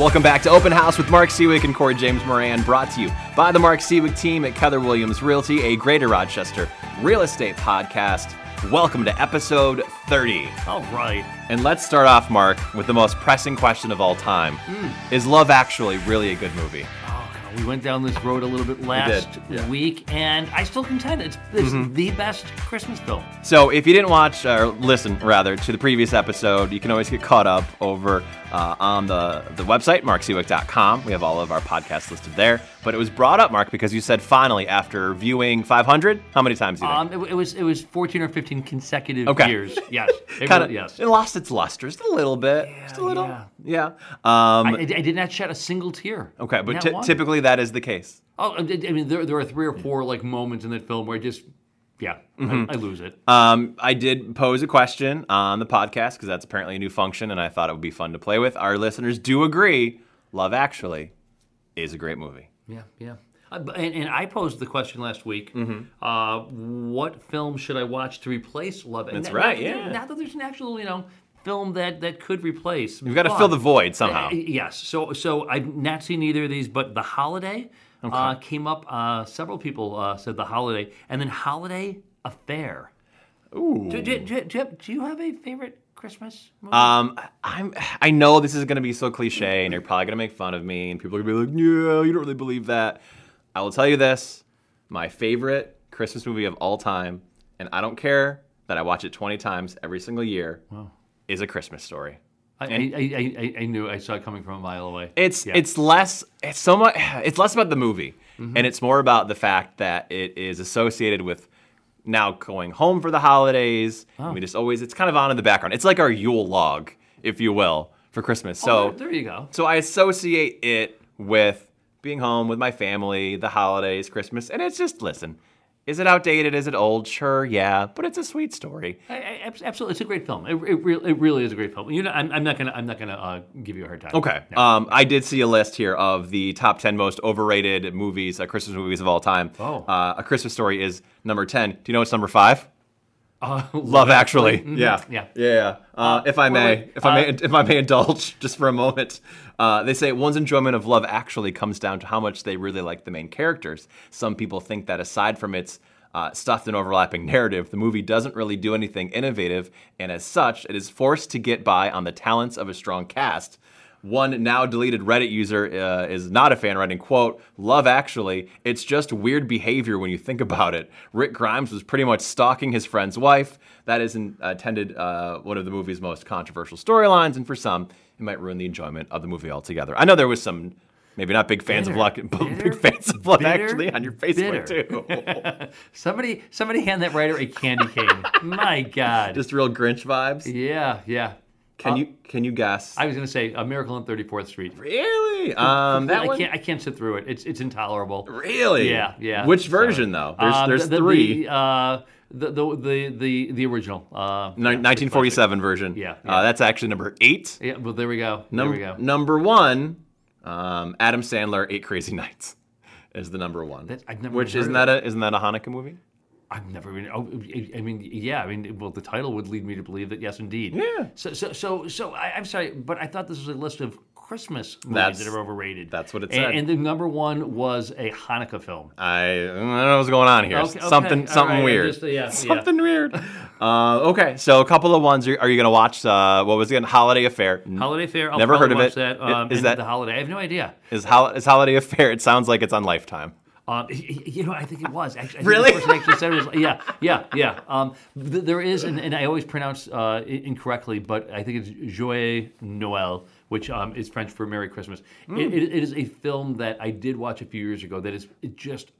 Welcome back to Open House with Mark Siwiec and Corey James Moran, brought to you by the Mark Siwiec team at Keller Williams Realty, a Greater Rochester real estate podcast. Welcome to episode 30. All right. And let's start off, Mark, with the most pressing question of all time hmm. Is Love Actually really a good movie? God, we went down this road a little bit last yeah. Mm-hmm. week, and I still contend it's, it's the best Christmas film. So, if you didn't watch or listen rather to the previous episode, you can always get caught up over uh, on the the website marksiwiec.com. We have all of our podcasts listed there. But it was brought up, Mark, because you said finally after viewing 500. How many times do you think? Um, it, it was it was 14 or 15 consecutive Okay. years. Yes. It kind of really- yes. it lost its luster just a little bit, just a little, yeah. Yeah. Um, I, I did not shed a single tear. okay, but one. typically that is the case. Oh, I mean, there, there are three or four like moments in that film where I just, yeah, Mm-hmm. I, I lose it. Um, I did pose a question on the podcast because that's apparently a new function, and I thought it would be fun to play with. Our listeners do agree. Love Actually is a great movie. Yeah, yeah. Uh, and, and I posed the question last week. Mm-hmm. Uh, what film should I watch to replace Love? And That's right, not- yeah. Not that there's an actual, you know, film that that could replace. You've got to fill the void somehow. Uh, yes. So so I've not seen either of these, but The Holiday uh, came up. Uh, several people uh, said The Holiday, and then Holiday Affair. Ooh. Do, do, do, do, you have, do you have a favorite Christmas movie? Um, I'm. I know this is gonna be so cliche, and you're probably gonna make fun of me, and people are gonna be like, "Yeah, you don't really believe that." I will tell you this: my favorite Christmas movie of all time, and I don't care that I watch it 20 times every single year, is A Christmas Story. I, I, I, I, I knew I saw it coming from a mile away. It's Yeah. it's less it's so much it's less about the movie Mm-hmm. and it's more about the fact that it is associated with now going home for the holidays. Oh. We just always it's kind of on in the background. It's like our Yule log, if you will, for Christmas. So Oh, there, there you go. so I associate it with being home with my family, the holidays, Christmas, and it's just listen. Is it outdated? Is it old? Sure, yeah, but it's a sweet story. I, I, absolutely, it's a great film. It, it, re- it really is a great film. You know, I'm, I'm not gonna I'm not gonna uh, give you a hard time. Okay. No. Um, I did see a list here of the top 10 most overrated movies, uh, Christmas movies of all time. Oh. Uh, a Christmas Story is number 10. Do you know what's number five? Uh, Love Actually. Yeah. Mm-hmm. Yeah. Yeah. Uh, if I may, wait, wait. if I may, Uh, if I may indulge just for a moment, uh, they say one's enjoyment of Love Actually comes down to how much they really like the main characters. Some people think that aside from its uh, stuffed and overlapping narrative, the movie doesn't really do anything innovative, and as such, it is forced to get by on the talents of a strong cast. One now deleted Reddit user uh, is not a fan, writing, quote, Love Actually, it's just weird behavior when you think about it. Rick Grimes was pretty much stalking his friend's wife. That is in, intended uh, one of the movie's most controversial storylines, and for some, it might ruin the enjoyment of the movie altogether. I know there was some, maybe not big fans Bitter. of Luck, but Bitter. big fans of Bitter. Actually on your Facebook, Bitter. too. somebody somebody hand that writer a candy cane. My God. just real Grinch vibes. yeah, yeah. Can you can you guess? I was gonna say A Miracle on 34th Street. really? Um, that I one? can't I can't sit through it. It's it's intolerable. Really? Yeah, yeah. Which Sorry. version though? There's Uh, there's the, three. The, uh, the, the the the the original. Uh, Ni- 1947 version. Yeah, Uh, yeah. that's actually number eight. Yeah. Well, there we go. Num- there we go. Number one, um, Adam Sandler, Eight Crazy Nights, is the number one. That- I've never Which isn't heard that a isn't that a Hanukkah movie? I've never even. Oh, I- I mean, yeah. I mean, well, the title would lead me to believe that yes, indeed. Yeah. So, so, so, so I, I'm sorry, but I thought this was a list of Christmas movies That's- that are overrated. that's what it And- said. And, the number one was a Hanukkah film. I, I don't know what's going on here. Okay, okay, something all something right, weird. just- yeah, yeah. something weird. Uh, okay, so a couple of ones. Are, are you going to watch? Uh, what was it again? Holiday Affair. Holiday Affair. I'll Never heard of watch it. That, um, Is that- the holiday? I have no idea. Is, hol- is Holiday Affair? It sounds like it's on Lifetime. Um, you know, I think it was actually. I think Really? Person actually said it was, yeah, yeah, yeah. Um, th- there is, and, and I always pronounce uh, incorrectly, but I think it's Joyeux Noël, which um, is French for Merry Christmas. Hmm. It, it, it is a film that I did watch a few years ago. That is it just.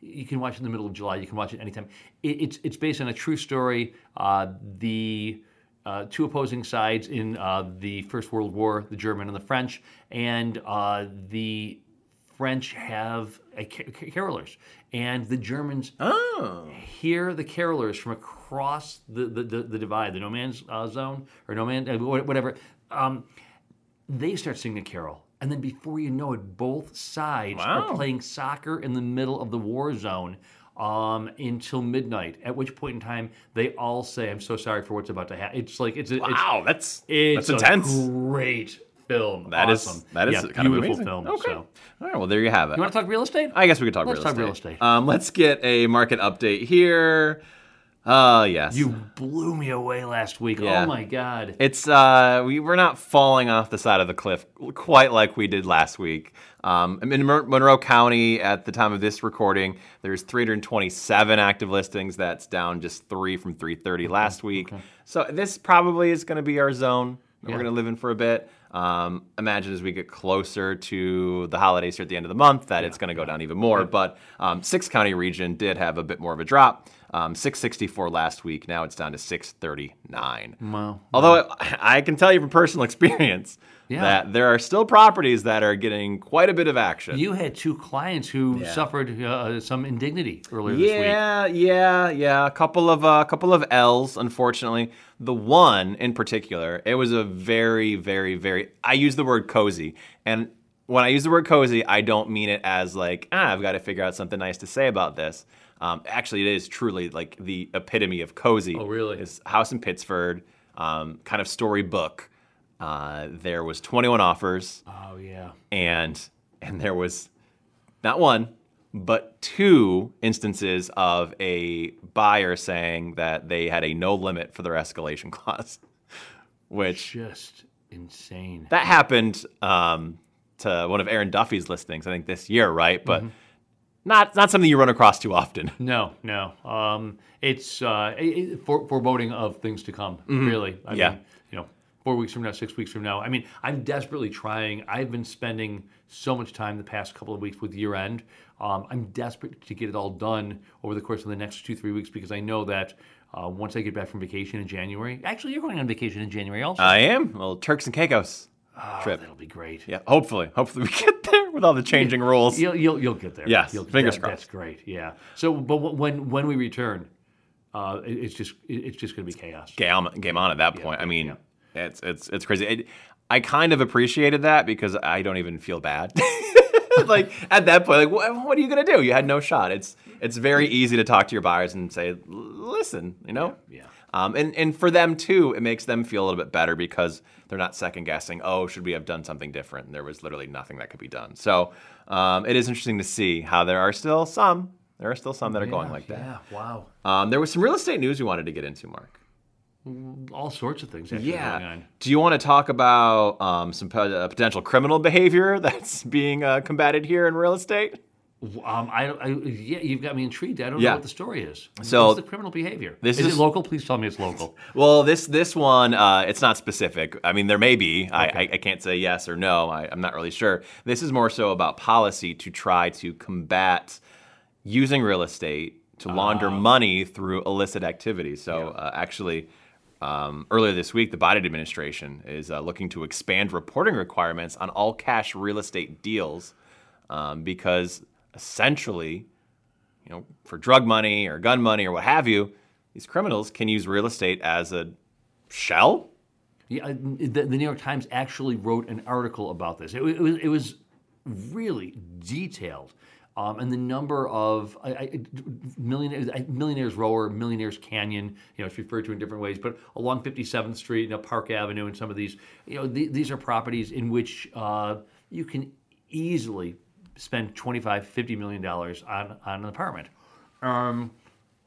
You can watch it in the middle of July. You can watch it anytime. It, it's it's based on a true story. Uh, the uh, two opposing sides in uh, the First World War, the German and the French, and uh, the French have a ca- ca- carolers, and the Germans Oh. hear the carolers from across the, the, the, the divide, the no man's uh, zone, or no man, uh, whatever. Um, they start singing a carol. And then before you know it, both sides Wow. are playing soccer in the middle of the war zone um, until midnight. At which point in time, they all say, "I'm so sorry for what's about to happen." It's like it's a, it's, Wow, that's it's that's intense. great film. That is awesome. that is yeah, kind of beautiful amazing. film. Okay. So. All right. Well, there you have it. You want to talk real estate? I guess we could talk Let's real talk estate. real estate. Um, let's get a market update here. Uh, yes. you blew me away last week. Yeah. Oh my god. It's uh, we we're not falling off the side of the cliff quite like we did last week. Um, in Mon- Monroe County, at the time of this recording, there's 327 active listings. That's down just three from 330 last week. So this probably is going to be our zone that we're going to live in for a bit. Um, imagine as we get closer to the holidays here at the end of the month that it's going to go down even more. But um, six county region did have a bit more of a drop. Um, 664 last week. Now it's down to 639. Wow. Although I can tell you from personal experience Yeah. that there are still properties that are getting quite a bit of action. You had two clients who Yeah. suffered uh, some indignity earlier this week. yeah, yeah, yeah. A couple of a couple of L's, unfortunately. The one in particular, it was a very, very, very. I use the word cozy, and when I use the word cozy, I don't mean it as like ah, I've got to figure out something nice to say about this. Um, actually, it is truly like the epitome of cozy. Oh, really? Is house in Pittsford, um, kind of storybook. Uh, there was 21 offers Oh yeah. and and there was not one but two instances of a buyer saying that they had a no limit for their escalation clause which Just insane. that happened um, to one of erin duffy's listings i think this year right but not not something you run across too often No, no. Um, it's uh, it, for, foreboding of things to come. Really. I Yeah. mean, you know, four weeks from now, six weeks from now. I mean, I'm desperately trying. I've been spending so much time the past couple of weeks with year end. Um, I'm desperate to get it all done over the course of the next two, three weeks because I know that uh, once I get back from vacation in January, actually, you're going on vacation in January also. i am well turks and caicos Oh, trip That'll be great. yeah hopefully hopefully we get there with all the changing rules You'll, you'll, you'll get there. Yes, You'll- fingers that- crossed. That's great. Yeah. So, but when when we return, uh, it- it's just it- it's just going to be chaos. game, game on at that point. I yeah, mean, it's it's it's crazy. It, I kind of appreciated that because I don't even feel bad. like at that point, like what, what are you gonna do? You had no shot. It's it's very easy to talk to your buyers and say, listen, you know. Yeah. Um, and and for them too, it makes them feel a little bit better because they're not second guessing. Oh, should we have done something different? And there was literally nothing that could be done. So um, it is interesting to see how there are still some. There are still some that are going like that. Yeah. Wow. Um, there was some real estate news we wanted to get into, Mark. All sorts of things actually going Yeah. on. Do you want to talk about um, some uh, potential criminal behavior that's being uh, combated here in real estate? Um, I, I yeah, you've got me intrigued. I don't Yeah. know what the story is. So, What's the criminal behavior? this is, is- it local? Please tell me it's local. Well, this this one, uh, it's not specific. I mean, there may be. I, I, I can't say yes or no. I, I'm not really sure. This is more so about policy to try to combat using real estate to launder money through illicit activities. So, uh, actually, um, earlier this week, the Biden administration is uh, looking to expand reporting requirements on all cash real estate deals um, because essentially, you know, for drug money or gun money or what have you, these criminals can use real estate as a shell. Yeah, the, the New York Times actually wrote an article about this. It, it was it was really detailed, um, and the number of I, I, millionaires, millionaires row or millionaires canyon, you know, it's referred to in different ways. But along 57th Street, you know, Park Avenue, and some of these, you know, the, these are properties in which uh, you can easily spend 25, 50 million dollars on on an apartment. Um,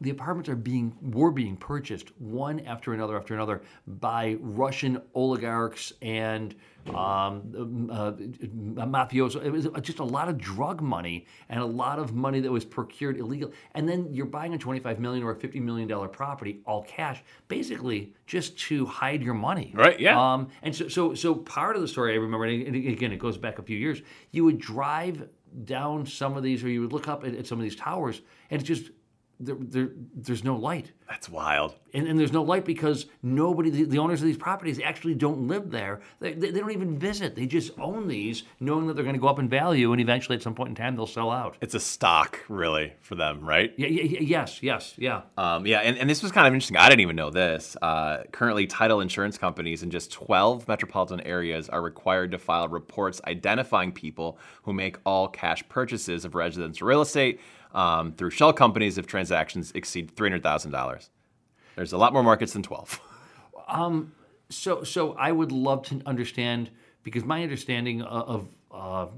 the apartments are being were being purchased one after another after another by Russian oligarchs and um, uh, mafioso. It was just a lot of drug money and a lot of money that was procured illegal. And then you're buying a 25 million or a 50 million dollar property all cash, basically just to hide your money. Right, yeah. Um, and so, so, so part of the story I remember, and again, it goes back a few years. You would drive down some of these, or you would look up at, at some of these towers, and it just there, there, there's no light. That's wild. And, and there's no light because nobody, the, the owners of these properties actually don't live there. They, they, they don't even visit. They just own these, knowing that they're going to go up in value, and eventually at some point in time they'll sell out. It's a stock, really, for them, right? Yeah, yeah, yeah, yes, yes, yeah. Um, yeah, and, and this was kind of interesting. I didn't even know this. Uh, currently, title insurance companies in just 12 metropolitan areas are required to file reports identifying people who make all cash purchases of residential real estate um, through shell companies if transactions exceed $300,000. There's a lot more markets than 12. So, so I would love to understand because my understanding of, of uh,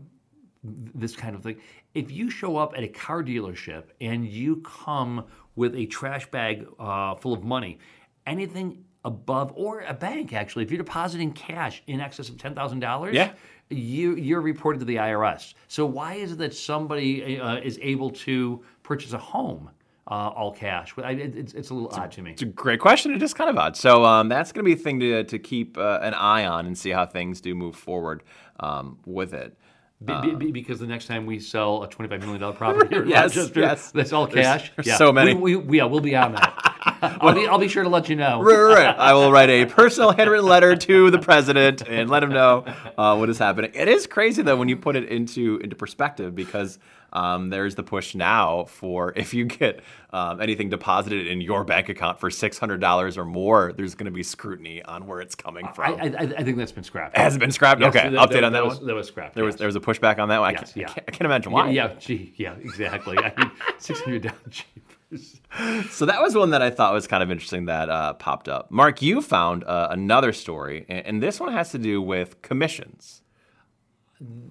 this kind of thing, if you show up at a car dealership and you come with a trash bag uh, full of money, anything above or a bank actually, if you're depositing cash in excess of ten thousand dollars, Yeah. You you're reported to the IRS. So why is it that somebody uh, is able to purchase a home uh, all cash? I, it, it's, it's a little odd to me. It's a great question. It is kind of odd. So um, that's going to be a thing to, to keep uh, an eye on and see how things do move forward um, with it. Be, be- be- because the next time we sell a twenty-five million dollar property Yes, Rochester, yes. that's all cash. there's yeah. so many. We, we, yeah, we'll be out on that. I'll be I'll be sure to let you know. Right, right, right. I will write a personal handwritten letter to the president and let him know uh, what is happening. It is crazy though when you put it into into perspective because um, there's the push now for if you get um, anything deposited in your bank account for six hundred dollars or more, there's going to be scrutiny on where it's coming from. I, I think that's been scrapped. Has it been scrapped? Yes, okay, that- update on that, was, one. that was scrapped. There was there was a pushback on that one. I, Yes, can't, yeah. I, can't, I can't imagine why. Yeah, yeah, gee, yeah, exactly. I mean, six hundred cheapers. So that was one that I thought was kind of interesting that uh, popped up. Mark, you found uh, another story, and, and this one has to do with commissions.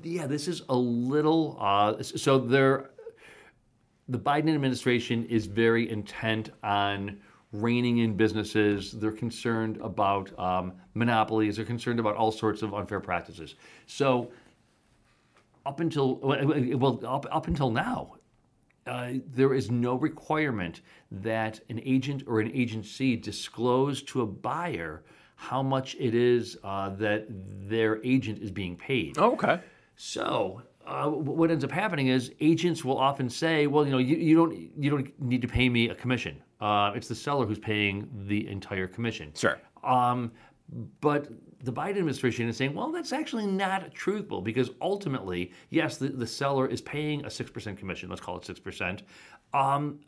Yeah, this is a little. Uh, so there, the Biden administration is very intent on reining in businesses. They're concerned about um, monopolies. They're concerned about all sorts of unfair practices. So up until well, up, up until now, uh, there is no requirement that an agent or an agency disclose to a buyer how much it is uh, that their agent is being paid. okay. So uh, what ends up happening is agents will often say, "Well, you know, you, you don't you don't need to pay me a commission. Uh, it's the seller who's paying the entire commission." Sure. Um, but the Biden administration is saying, well, that's actually not truthful because ultimately, yes, the, the seller is paying a 6% commission, let's call it 6%. Um,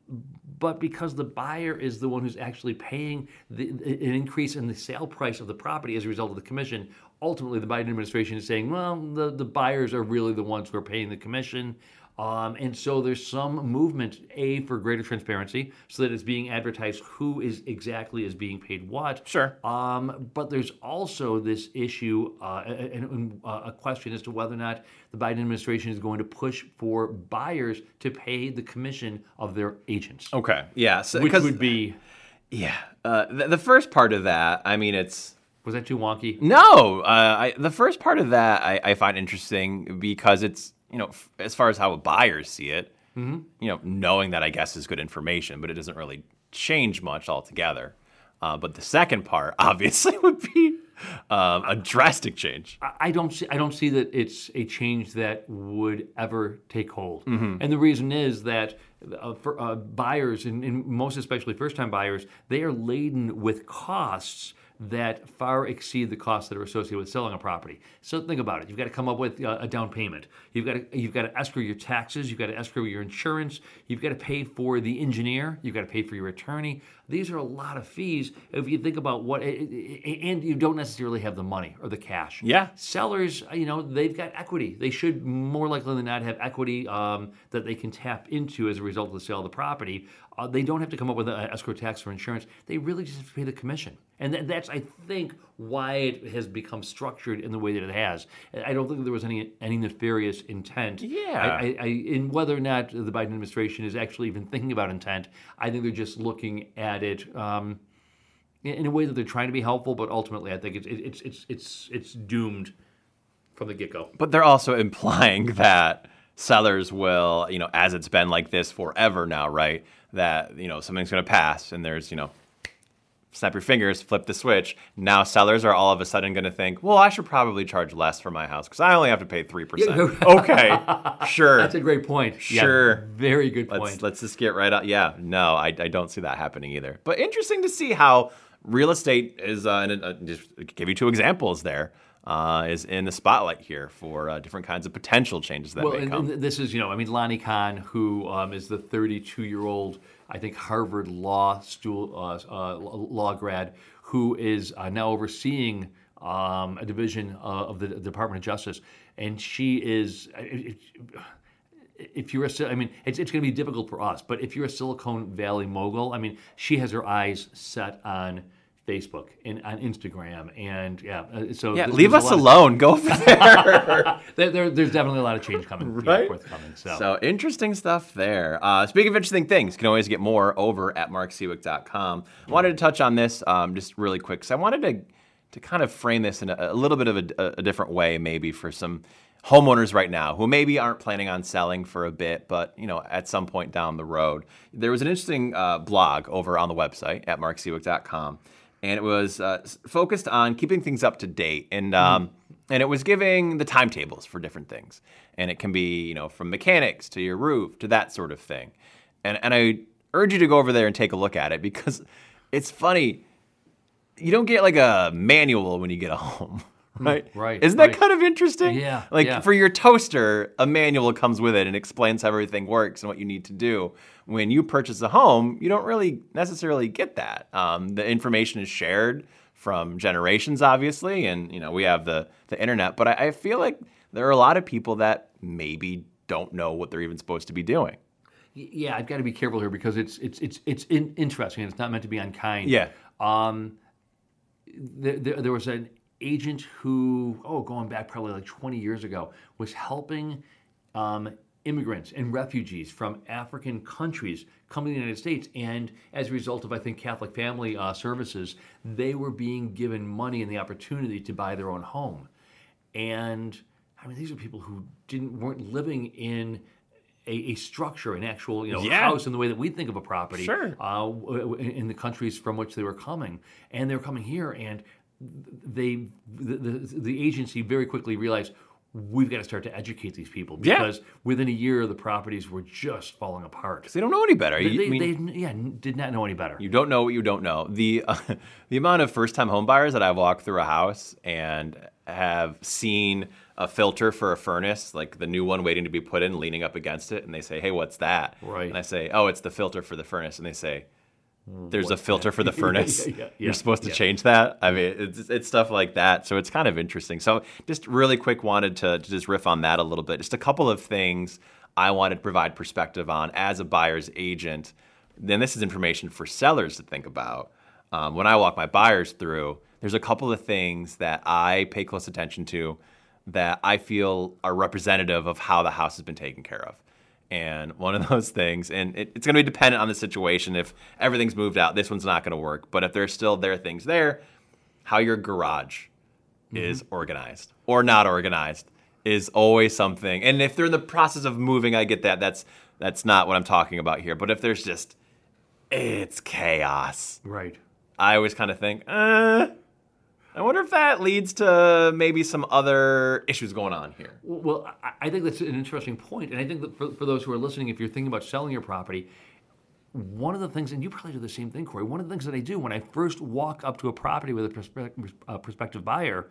but because the buyer is the one who's actually paying the, an increase in the sale price of the property as a result of the commission, ultimately the Biden administration is saying, well, the, the buyers are really the ones who are paying the commission. Um, and so there's some movement, A, for greater transparency, so that it's being advertised who is exactly is being paid what. Sure. Um, but there's also this issue uh, and, and uh, a question as to whether or not the Biden administration is going to push for buyers to pay the commission of their agents, Okay. Yeah. So, which would be yeah. Uh, the, the first part of that, I mean, it's was that too wonky? no. Uh, I, the first part of that I, I find interesting because it's you know f- as far as how buyers see it, you know, knowing that I guess is good information, but it doesn't really change much altogether. Uh, but the second part, obviously, would be um, a drastic change. I- don't see. I don't see that it's a change that would ever take hold. And the reason is that uh, for uh, buyers, and, and most especially first-time buyers, they are laden with costs that far exceed the costs that are associated with selling a property. So think about it. You've got to come up with uh, a down payment. You've got to you've got to escrow your taxes. You've got to escrow your insurance. You've got to pay for the engineer. You've got to pay for your attorney. These are a lot of fees. If you think about what, and you don't necessarily have the money or the cash. Yeah. Sellers, you know, they've got equity. They should more likely than not have equity um, that they can tap into as a result of the sale of the property. Uh, they don't have to come up with an escrow tax or insurance. They really just have to pay the commission. And that, that's, I think, why it has become structured in the way that it has. I don't think there was any any nefarious intent. Yeah. I, I, I, in whether or not the Biden administration is actually even thinking about intent, I think they're just looking at it. Um, in in a way that they're trying to be helpful, but ultimately, I think it's it's it's it's it's doomed from the get go. But they're also implying that sellers will, you know, as it's been like this forever now, right? That, you know, something's going to pass and there's, you know, snap your fingers, flip the switch. Now sellers are all of a sudden going to think, well, I should probably charge less for my house because I only have to pay 3%. okay, sure. That's a great point. Yeah, Sure. very good point. Let's let's just get right out. Yeah, no, I, I don't see that happening either. But interesting to see how real estate is. Uh, and uh, just give you two examples there. Uh, is in the spotlight here for uh, different kinds of potential changes that well, may come. this is, you know, I mean, Lina Khan, who um, is the 32 year old, I think, Harvard law stool, uh, uh, law grad, who is uh, now overseeing um, a division uh, of the Department of Justice. And she is. It, if you're a, I mean, it's, it's going to be difficult for us, but if you're a Silicon Valley mogul, I mean, she has her eyes set on Facebook and on Instagram, and yeah. uh, So Yeah, leave us a lot of- alone. Go over there. there, there- there's definitely a lot of change coming, yeah, Right? forthcoming. So, So interesting stuff there. Uh, speaking of interesting things, you can always get more over at marksiwiec.com. I wanted to touch on this um, just really quick because I wanted to to kind of frame this in a, a little bit of a, a different way, maybe for some homeowners right now who maybe aren't planning on selling for a bit, but you know at some point down the road. There was an interesting uh, blog over on the website at marksiwiec.com, and it was uh, focused on keeping things up to date and. Um, and it was giving the timetables for different things. And it can be you know from mechanics to your roof to that sort of thing. And and i urge you to go over there and take a look at it because it's funny. You don't get like a manual when you get a home right right, isn't that right. kind of interesting Yeah, like yeah. for your toaster a manual comes with it and explains how everything works and what you need to do when you purchase a home you don't really necessarily get that um, the information is shared from generations obviously and you know we have the the internet but I, I feel like there are a lot of people that maybe don't know what they're even supposed to be doing yeah, I've got to be careful here because it's it's it's it's in, interesting. and It's not meant to be unkind. yeah Um, there, there, there was an agent who, oh, going back probably like 20 years ago, was helping um, immigrants and refugees from African countries come to the United States. And as a result of, I think, Catholic Family uh, Services, they were being given money and the opportunity to buy their own home. And I mean, these are people who didn't weren't living in a, a structure, an actual you know Yeah. house in the way that we think of a property Sure. uh, w- w- in in the countries from which they were coming, and they were coming here, and they the, the, the agency very quickly realized we've got to start to educate these people Yeah. because within a year the properties were just falling apart. they don't know any better They, You- I mean- they- yeah did not know any better. You don't know what you don't know. The uh, the amount of first time home buyers that I've walked through a house and have seen a filter for a furnace, like the new one waiting to be put in, leaning up against it, and they say, "Hey, what's that?" Right. And I say, "Oh, it's the filter for the furnace," and they say. There's a filter for the furnace. yeah, yeah, You're supposed to yeah. change that. I mean, it's, it's stuff like that. So it's kind of interesting. So just really quick, wanted to, to just riff on that a little bit. Just a couple of things I wanted to provide perspective on as a buyer's agent. Then this is information for sellers to think about. Um, when I walk my buyers through, there's a couple of things that I pay close attention to that I feel are representative of how the house has been taken care of. And one of those things, and it, it's going to be dependent on the situation. If everything's moved out, this one's not going to work. But if there's still there things there, how your garage is organized or not organized is always something. And if they're in the process of moving, I get that. That's that's not what I'm talking about here. But if there's just it's chaos, Right. I always kind of think, uh, I wonder if that leads to maybe some other issues going on here. Well, I- think that's an interesting point, and I think that for, for those who are listening, if you're thinking about selling your property, one of the things, and you probably do the same thing, Corey. One of the things that I do when I first walk up to a property with a prospective, uh, prospective buyer,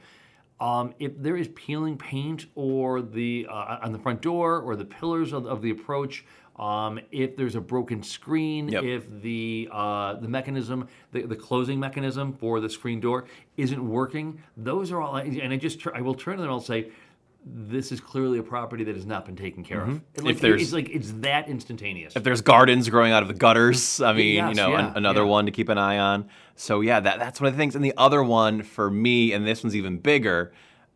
um, if there is peeling paint or the uh, on the front door or the pillars of, of the approach, um, if there's a broken screen, Yep. if the uh, the mechanism, the, the closing mechanism for the screen door isn't working, those are all. And I just tr- I will turn to them and I'll say, this is clearly a property that has not been taken care of. And like, Mm-hmm. If there's- it's like it's that instantaneous. If there's gardens growing out of the gutters, I mean, you know, yeah, an- another yeah. one to keep an eye on. So yeah, that that's one of the things. And the other one for me, and this one's even bigger,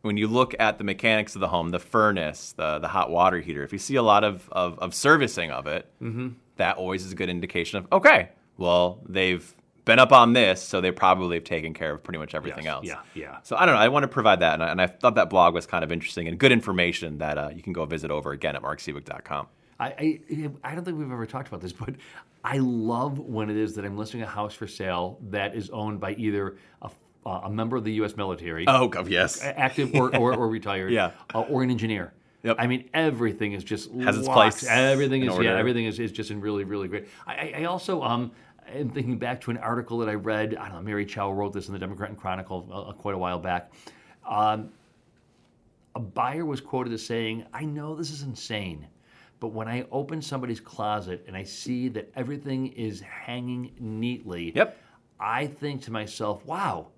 when you look at the mechanics of the home, the furnace, the the hot water heater, if you see a lot of of, of servicing of it, Mm-hmm. that always is a good indication of okay, well they've been up on this, so they probably have taken care of pretty much everything Yes, else. yeah, yeah. So I don't know. I want to provide that, and I, and I thought that blog was kind of interesting and good information that uh, you can go visit over again at marksiwiec.com. I, I I don't think we've ever talked about this, but I love when it is that I'm listing a house for sale that is owned by either a, uh, a member of the U.S. military, Oh, God, yes. active or, or, or retired, Yeah. uh, or an engineer. Yep. I mean, everything is just Has its locked. place Everything is order. yeah, everything is, is just in really really great. I, I, also um am thinking back to an article that I read. I don't know. Mary Chao wrote this in the Democrat and Chronicle uh, quite a while back. Um, a buyer was quoted as saying, I know this is insane, but when I open somebody's closet and I see that everything is hanging neatly, Yep. I think to myself, wow,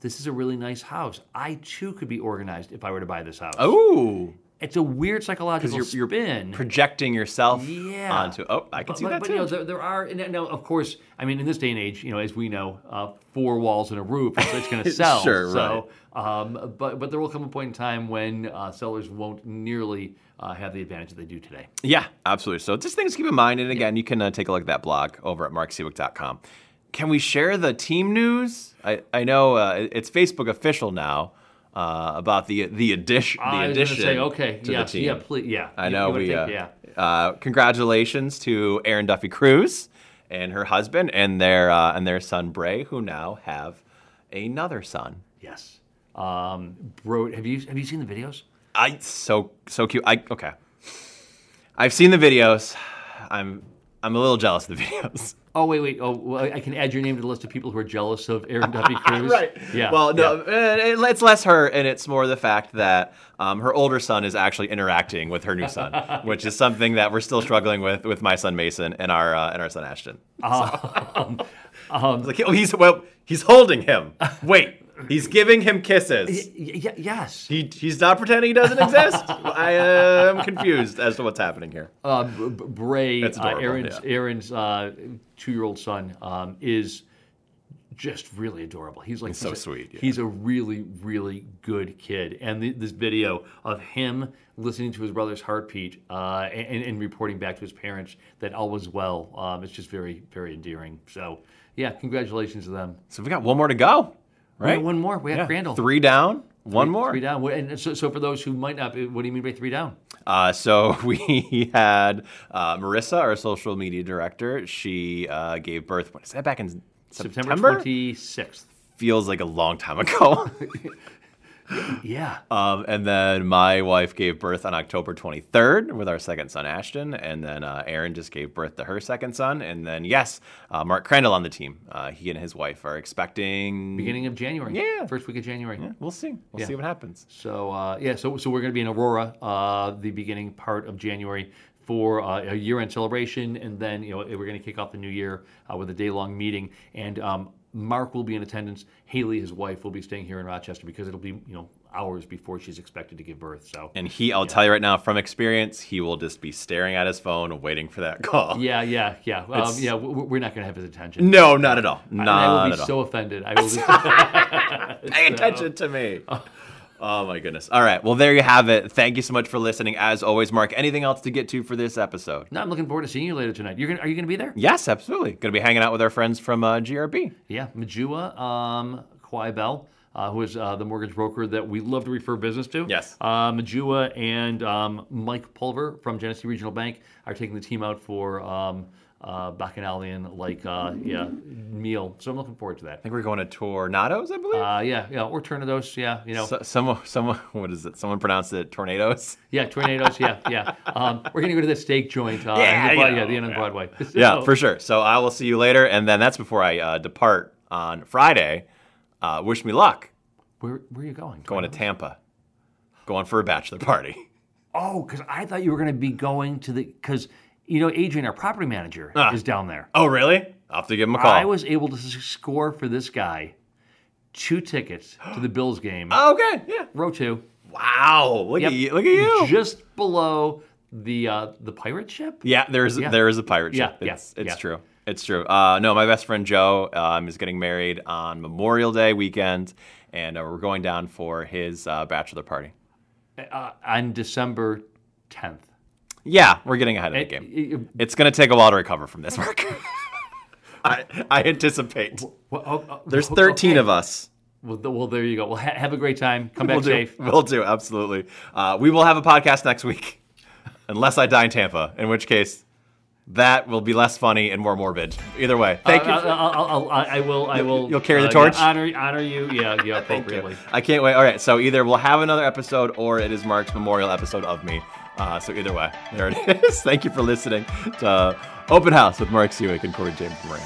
this is a really nice house. I too could be organized if I were to buy this house. Oh, it's a weird psychological you're, you're spin. projecting yourself Yeah. onto. Oh, I can but, see but, that but, too. you know, there, there are now, of course, I mean, in this day and age, you know, as we know, uh, four walls and a roof, it's, it's going to sell. Sure, so, um, but but there will come a point in time when uh, sellers won't nearly uh, have the advantage that they do today. Yeah, absolutely. So just things to keep in mind. And again, you can uh, take a look at that blog over at marksiwiec.com. Can we share the team news? I, I know uh, it's Facebook official now uh, about the the addition the I was going to addition say, okay, to yeah, the team. yeah, please, yeah. I know we. take- uh, yeah. uh, congratulations to Erin Duffy Cruz and her husband and their uh, and their son Bray, who now have another son. Yes. Um, bro, have you have you seen the videos? I so so cute. I okay. I've seen the videos. I'm I'm a little jealous of the videos. Oh wait, wait. Oh, well, I can add your name to the list of people who are jealous of Erin Duffy Cruz. Right. Yeah. Well, no, yeah. uh, it's less her, and it's more the fact that um, her older son is actually interacting with her new son, which is something that we're still struggling with with my son Mason and our uh, and our son Ashton. Um, It's like, oh, he's well, he's holding him. Wait, he's giving him kisses. y- y- yes. He, he's not pretending he doesn't exist. I am confused as to what's happening here. Uh, B- B- Bray, That's uh, Erin's yeah. Erin's uh, two-year-old son, um, is just really adorable. He's like so a- sweet, yeah. He's a really, really good kid. And the, this video of him listening to his brother's heartbeat uh, and, and reporting back to his parents that all was well, um, it's just very, very endearing. So, yeah, congratulations to them. So we got one more to go, right? One more. We got Yeah. Crandall. Three down, one more. Three down. And so, so for those who might not, be, what do you mean by three down? Uh, so we had uh, Marissa, our social media director. She uh, gave birth. What is that? Back in September. September 26th. Feels like a long time ago. Yeah. um, and then my wife gave birth on October 23rd with our second son Ashton, and then uh, Erin just gave birth to her second son. And then yes, uh, Mark Crandall on the team. Uh, he and his wife are expecting. Beginning of January. Yeah. First week of January. We'll see. We'll Yeah. see what happens. So uh, yeah, so so we're going to be in Aurora uh, the beginning part of January for uh, a year-end celebration, and then you know we're going to kick off the new year uh, with a day-long meeting. And um, Mark will be in attendance. Haley, his wife, will be staying here in Rochester because it'll be you know hours before she's expected to give birth. So And he, I'll tell you right now from experience, he will just be staring at his phone, waiting for that call. yeah, yeah, yeah, um, yeah. We're not going to have his attention. No, not at all. And I Not will be so offended. I will be. Pay attention to me. Oh my goodness. All right. Well, there you have it. Thank you so much for listening. As always, Mark, anything else to get to for this episode? no, I'm looking forward to seeing you later tonight. You're gonna, are you going to be there? Yes, absolutely. Going to be hanging out with our friends from uh, GRB. Yeah, Majua um, Kwai Bell, uh, who is uh, the mortgage broker that we love to refer business to. Yes. Uh, Majua and um, Mike Pulver from Genesee Regional Bank are taking the team out for um, uh, Bacchanalian like uh, yeah meal. So I'm looking forward to that. I think we're going to Tornadoes, I believe. Uh, yeah, yeah, or tornadoes. Yeah, you know, so, someone, someone, what is it? Someone pronounced it tornadoes. yeah, tornadoes. yeah, yeah. Um, we're gonna go to the steak joint. Uh, Yeah, yeah, the end of yeah. Broadway. Yeah, for sure. So I will see you later, and then that's before I uh, depart on Friday. Uh, wish me luck. Where, where are you going? Going to Tampa. Going for a bachelor party. Oh, because I thought you were gonna be going to the because you know Adrian, our property manager, Ah. is down there. Oh, really? I'll have to give him a call. I was able to score for this guy two tickets to the Bills game. Oh, okay. Yeah. Row two, Wow. Look Yep. at you. Look at you. just below the uh, the pirate ship. Yeah, there's Yeah. there is a pirate ship. Yeah, yeah, it's it's yeah. true. It's true. Uh, no, my best friend Joe um, is getting married on Memorial Day weekend, and uh, we're going down for his uh, bachelor party. Uh, on December tenth. Yeah, we're getting ahead of the game. It's going to take a while to recover from this Mark. I, I anticipate. There's 13 of us. Well, well, there you go. Well, ha- have a great time. Come back We'll do. safe. We'll do. Absolutely. Uh, we will have a podcast next week, unless I die in Tampa, in which case that will be less funny and more morbid. Either way, thank you. Uh, for- I'll, I'll, I'll, I will. I will. You'll carry the uh, torch? yeah, honor, honor you. Yeah, yeah, appropriately. I can't wait. All right, so either we'll have another episode or it is Mark's memorial episode of me. Uh, so either way, there it is. Thank you for listening to Open House with Mark Siwiec and Corey James Moran.